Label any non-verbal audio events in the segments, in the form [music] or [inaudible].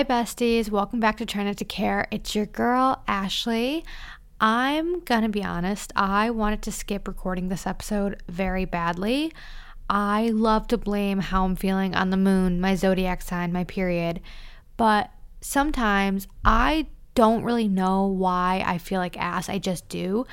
Hi, besties. Welcome back to Try Not to Care. It's your girl, Ashley. I'm gonna be honest, I wanted to skip recording this episode very badly. I love to blame how I'm feeling on the moon, my zodiac sign, my period, but sometimes I don't really know why I feel like ass. I just do.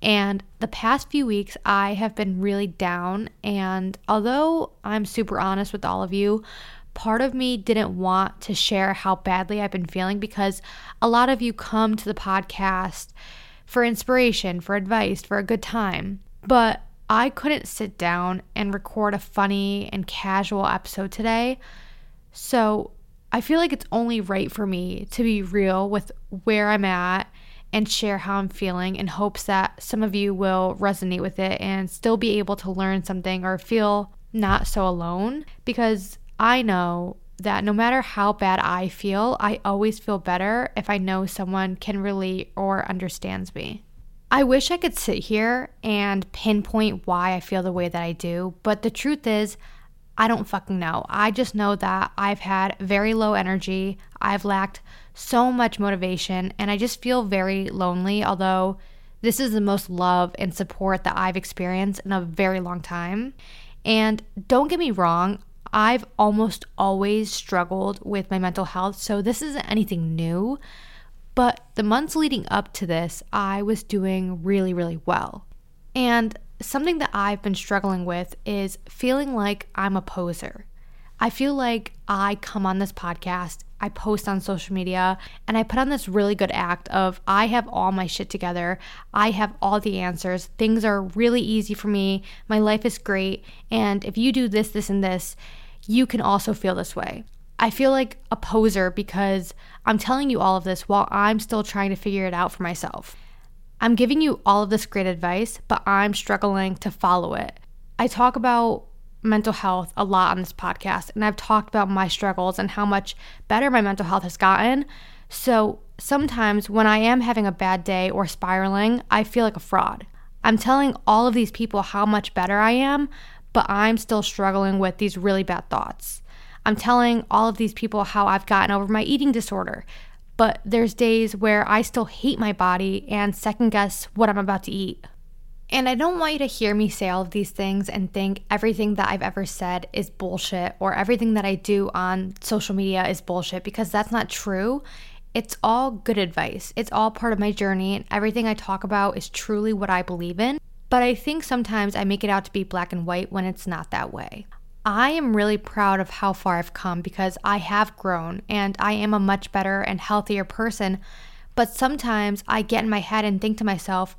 And the past few weeks, I have been really down. And although I'm super honest with all of you, part of me didn't want to share how badly I've been feeling because a lot of you come to the podcast for inspiration, for advice, for a good time. But I couldn't sit down and record a funny and casual episode today. So I feel like it's only right for me to be real with where I'm at and share how I'm feeling in hopes that some of you will resonate with it and still be able to learn something or feel not so alone because I know that no matter how bad I feel, I always feel better if I know someone can relate or understands me. I wish I could sit here and pinpoint why I feel the way that I do, but the truth is, I don't fucking know. I just know that I've had very low energy, I've lacked so much motivation, and I just feel very lonely, although this is the most love and support that I've experienced in a very long time. And don't get me wrong, I've almost always struggled with my mental health, so this isn't anything new. But the months leading up to this, I was doing really, really well. And something that I've been struggling with is feeling like I'm a poser. I feel like I come on this podcast, I post on social media, and I put on this really good act of I have all my shit together. I have all the answers. Things are really easy for me. My life is great. And if you do this, this, and this, you can also feel this way. I feel like a poser because I'm telling you all of this while I'm still trying to figure it out for myself. I'm giving you all of this great advice, but I'm struggling to follow it. I talk about mental health a lot on this podcast, and I've talked about my struggles and how much better my mental health has gotten. So sometimes when I am having a bad day or spiraling, I feel like a fraud. I'm telling all of these people how much better I am, but I'm still struggling with these really bad thoughts. I'm telling all of these people how I've gotten over my eating disorder, but there's days where I still hate my body and second guess what I'm about to eat. And I don't want you to hear me say all of these things and think everything that I've ever said is bullshit or everything that I do on social media is bullshit because that's not true. It's all good advice. It's all part of my journey, and everything I talk about is truly what I believe in. But I think sometimes I make it out to be black and white when it's not that way. I am really proud of how far I've come because I have grown and I am a much better and healthier person. But sometimes I get in my head and think to myself,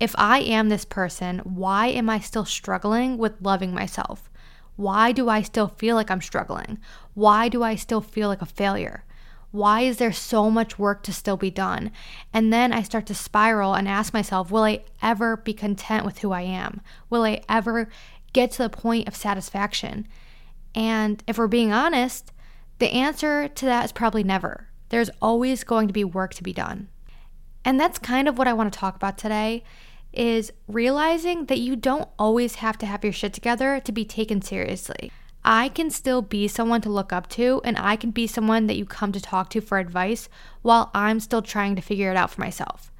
if I am this person, why am I still struggling with loving myself? Why do I still feel like I'm struggling? Why do I still feel like a failure? Why is there so much work to still be done? And then I start to spiral and ask myself, will I ever be content with who I am? Will I ever get to the point of satisfaction? And if we're being honest, the answer to that is probably never. There's always going to be work to be done. And that's kind of what I want to talk about today is realizing that you don't always have to have your shit together to be taken seriously. I can still be someone to look up to, and I can be someone that you come to talk to for advice while I'm still trying to figure it out for myself.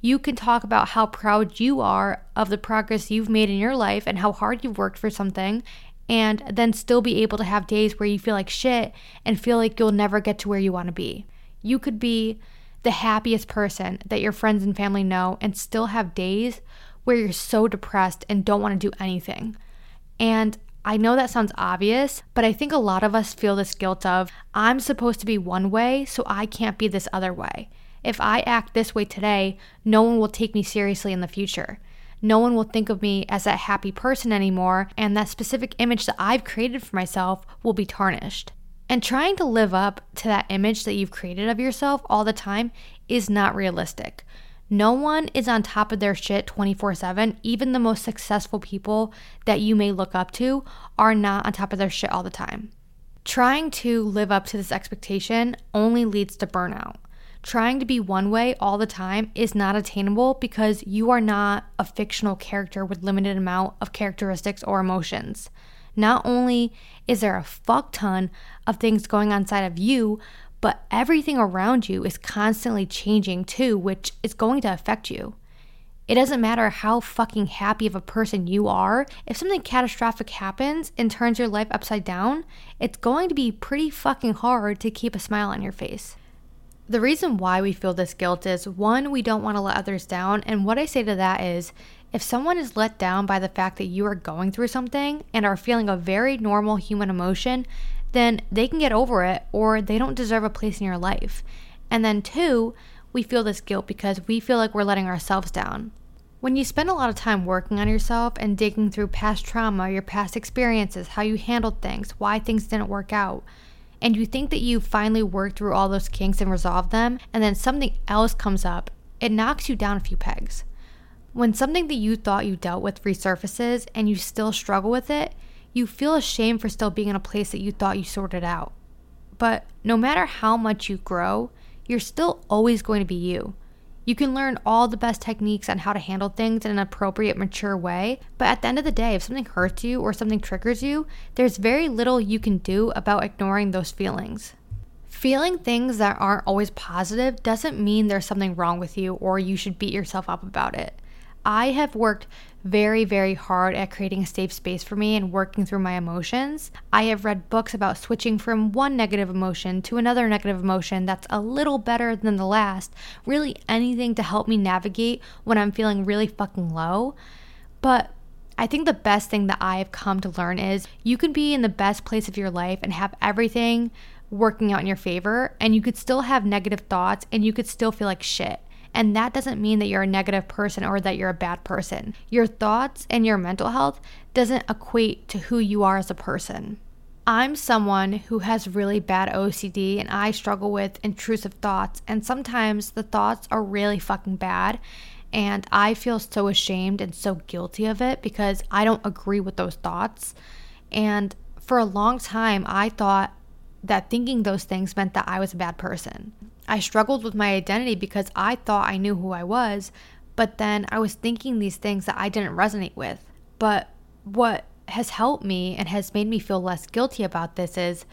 You can talk about how proud you are of the progress you've made in your life and how hard you've worked for something, and then still be able to have days where you feel like shit and feel like you'll never get to where you want to be. You could be the happiest person that your friends and family know and still have days where you're so depressed and don't want to do anything. And I know that sounds obvious, but I think a lot of us feel this guilt of, I'm supposed to be one way, so I can't be this other way. If I act this way today, no one will take me seriously in the future. No one will think of me as that happy person anymore, and that specific image that I've created for myself will be tarnished. And trying to live up to that image that you've created of yourself all the time is not realistic. No one is on top of their shit 24 7. Even the most successful people that you may look up to are not on top of their shit all the time. Trying to live up to this expectation only leads to burnout. Trying to be one way all the time is not attainable because you are not a fictional character with limited amount of characteristics or emotions. Not only is there a fuck ton of things going on inside of you, but everything around you is constantly changing too, which is going to affect you. It doesn't matter how fucking happy of a person you are, if something catastrophic happens and turns your life upside down, it's going to be pretty fucking hard to keep a smile on your face. The reason why we feel this guilt is one, we don't want to let others down. And what I say to that is if someone is let down by the fact that you are going through something and are feeling a very normal human emotion, then they can get over it or they don't deserve a place in your life. And then, two, we feel this guilt because we feel like we're letting ourselves down. When you spend a lot of time working on yourself and digging through past trauma, your past experiences, how you handled things, why things didn't work out, and you think that you finally worked through all those kinks and resolved them, and then something else comes up, it knocks you down a few pegs. When something that you thought you dealt with resurfaces and you still struggle with it, you feel ashamed for still being in a place that you thought you sorted out. But no matter how much you grow, you're still always going to be you. You can learn all the best techniques on how to handle things in an appropriate, mature way, but at the end of the day, if something hurts you or something triggers you, there's very little you can do about ignoring those feelings. Feeling things that aren't always positive doesn't mean there's something wrong with you or you should beat yourself up about it. I have worked very, very hard at creating a safe space for me and working through my emotions. I have read books about switching from one negative emotion to another negative emotion that's a little better than the last. Really, anything to help me navigate when I'm feeling really fucking low. But I think the best thing that I have come to learn is you can be in the best place of your life and have everything working out in your favor, and you could still have negative thoughts and you could still feel like shit. And that doesn't mean that you're a negative person or that you're a bad person. Your thoughts and your mental health doesn't equate to who you are as a person. I'm someone who has really bad OCD and I struggle with intrusive thoughts. And sometimes the thoughts are really fucking bad. And I feel so ashamed and so guilty of it because I don't agree with those thoughts. And for a long time, I thought that thinking those things meant that I was a bad person. I struggled with my identity because I thought I knew who I was, but then I was thinking these things that I didn't resonate with. But what has helped me and has made me feel less guilty about this is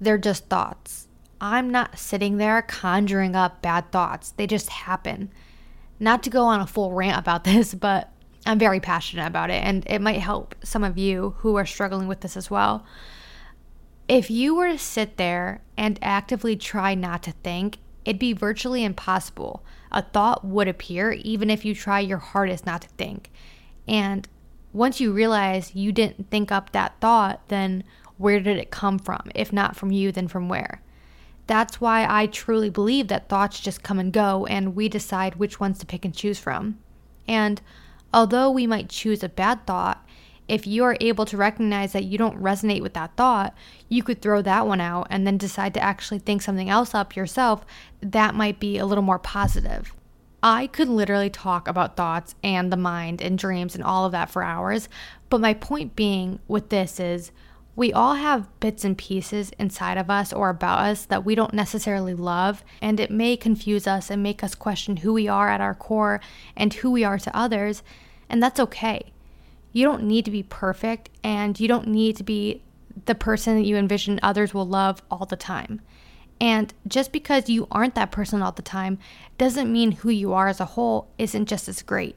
they're just thoughts. I'm not sitting there conjuring up bad thoughts, they just happen. Not to go on a full rant about [laughs] this, but I'm very passionate about it, and it might help some of you who are struggling with this as well. If you were to sit there and actively try not to think, it'd be virtually impossible. A thought would appear even if you try your hardest not to think. And once you realize you didn't think up that thought, then where did it come from? If not from you, then from where? That's why I truly believe that thoughts just come and go and we decide which ones to pick and choose from. And although we might choose a bad thought, if you are able to recognize that you don't resonate with that thought, you could throw that one out and then decide to actually think something else up yourself that might be a little more positive. I could literally talk about thoughts and the mind and dreams and all of that for hours, but my point being with this is we all have bits and pieces inside of us or about us that we don't necessarily love, and it may confuse us and make us question who we are at our core and who we are to others, and that's okay. You don't need to be perfect and you don't need to be the person that you envision others will love all the time. And just because you aren't that person all the time doesn't mean who you are as a whole isn't just as great.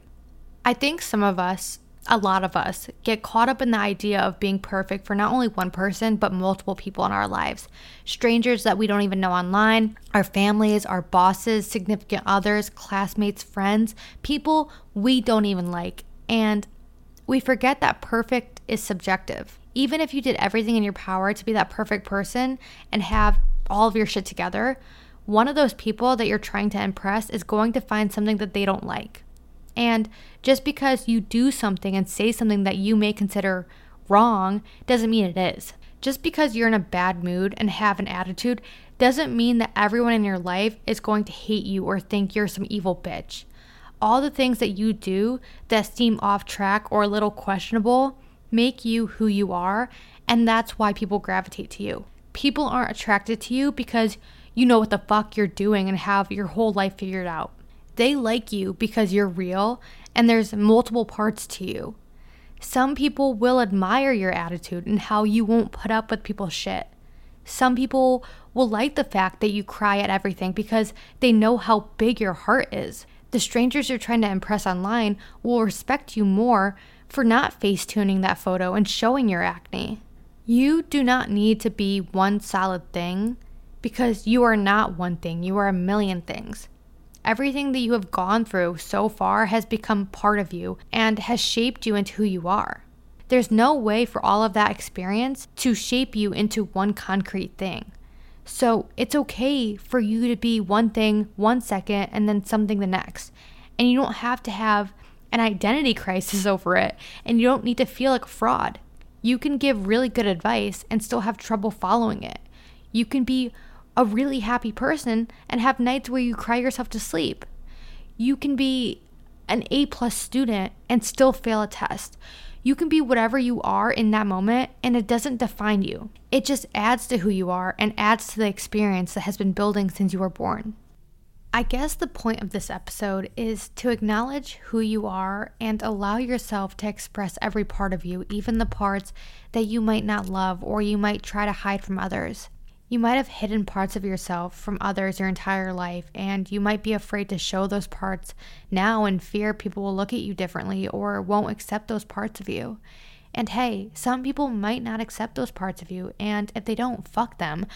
I think some of us, a lot of us, get caught up in the idea of being perfect for not only one person, but multiple people in our lives. Strangers that we don't even know online, our families, our bosses, significant others, classmates, friends, people we don't even like. And we forget that perfect is subjective. Even if you did everything in your power to be that perfect person and have all of your shit together, one of those people that you're trying to impress is going to find something that they don't like. And just because you do something and say something that you may consider wrong doesn't mean it is. Just because you're in a bad mood and have an attitude doesn't mean that everyone in your life is going to hate you or think you're some evil bitch. All the things that you do that seem off track or a little questionable make you who you are, and that's why people gravitate to you. People aren't attracted to you because you know what the fuck you're doing and have your whole life figured out. They like you because you're real and there's multiple parts to you. Some people will admire your attitude and how you won't put up with people's shit. Some people will like the fact that you cry at everything because they know how big your heart is. The strangers you're trying to impress online will respect you more for not face tuning that photo and showing your acne. You do not need to be one solid thing because you are not one thing, you are a million things. Everything that you have gone through so far has become part of you and has shaped you into who you are. There's no way for all of that experience to shape you into one concrete thing. So it's okay for you to be one thing one second and then something the next. And you don't have to have an identity [laughs] crisis over it, and you don't need to feel like a fraud. You can give really good advice and still have trouble following it. You can be a really happy person and have nights where you cry yourself to sleep. You can be an A plus student and still fail a test. You can be whatever you are in that moment and it doesn't define you. It just adds to who you are and adds to the experience that has been building since you were born. I guess the point of this episode is to acknowledge who you are and allow yourself to express every part of you, even the parts that you might not love or you might try to hide from others. You might have hidden parts of yourself from others your entire life, and you might be afraid to show those parts now in fear people will look at you differently or won't accept those parts of you. And hey, some people might not accept those parts of you, and if they don't, fuck them.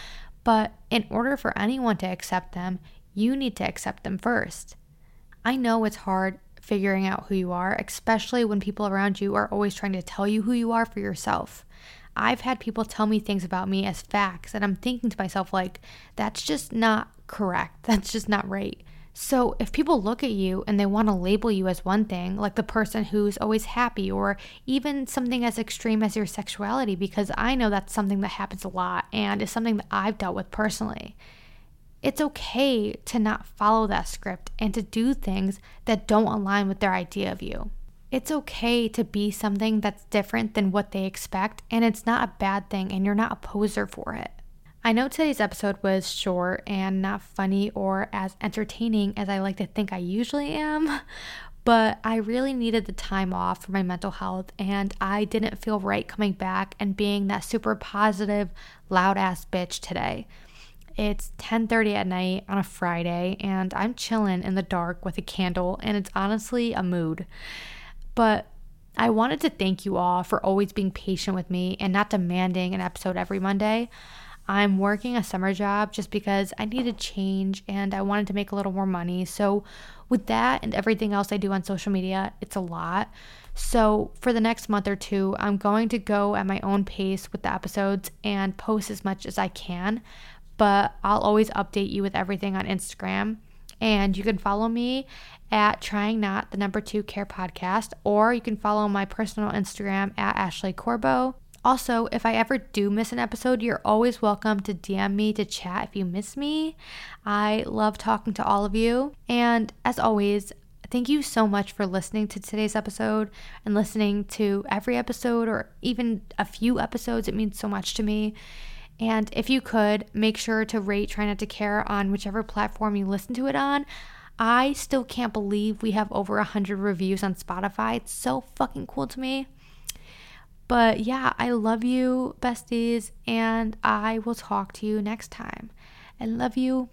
But in order for anyone to accept them, you need to accept them first. I know it's hard figuring out who you are, especially when people around you are always trying to tell you who you are for yourself. I've had people tell me things about me as facts, and I'm thinking to myself, like, that's just not correct. [laughs] That's just not right. So, if people look at you and they want to label you as one thing, like the person who's always happy, or even something as extreme as your sexuality, because I know that's something that happens a lot and is something that I've dealt with personally, it's okay to not follow that script and to do things that don't align with their idea of you. It's okay to be something that's different than what they expect, and it's not a bad thing, and you're not a poser for it. I know today's episode was short and not funny or as entertaining as I like to think I usually am, [laughs] but I really needed the time off for my mental health, and I didn't feel right coming back and being that super positive, loud ass bitch today. It's 10:30 at night on a Friday and I'm chilling in the dark with a candle and it's honestly a mood. But I wanted to thank you all for always being patient with me and not demanding an episode every Monday. I'm working a summer job just because I needed change and I wanted to make a little more money. So, with that and everything else I do on social media, it's a lot. So, for the next month or two, I'm going to go at my own pace with the episodes and post as much as I can. But I'll always update you with everything on Instagram. And you can follow me at trying not the number two care podcast, or you can follow my personal Instagram at Ashley Corbo. Also, if I ever do miss an episode, you're always welcome to DM me to chat if you miss me. I love talking to all of you. And as always, thank you so much for listening to today's episode and listening to every episode or even a few episodes. It means so much to me. And if you could, make sure to rate Try Not to Care on whichever platform you listen to it on. I still can't believe we have over 100 reviews on Spotify. It's so fucking cool to me. But yeah, I love you, besties, and I will talk to you next time. I love you.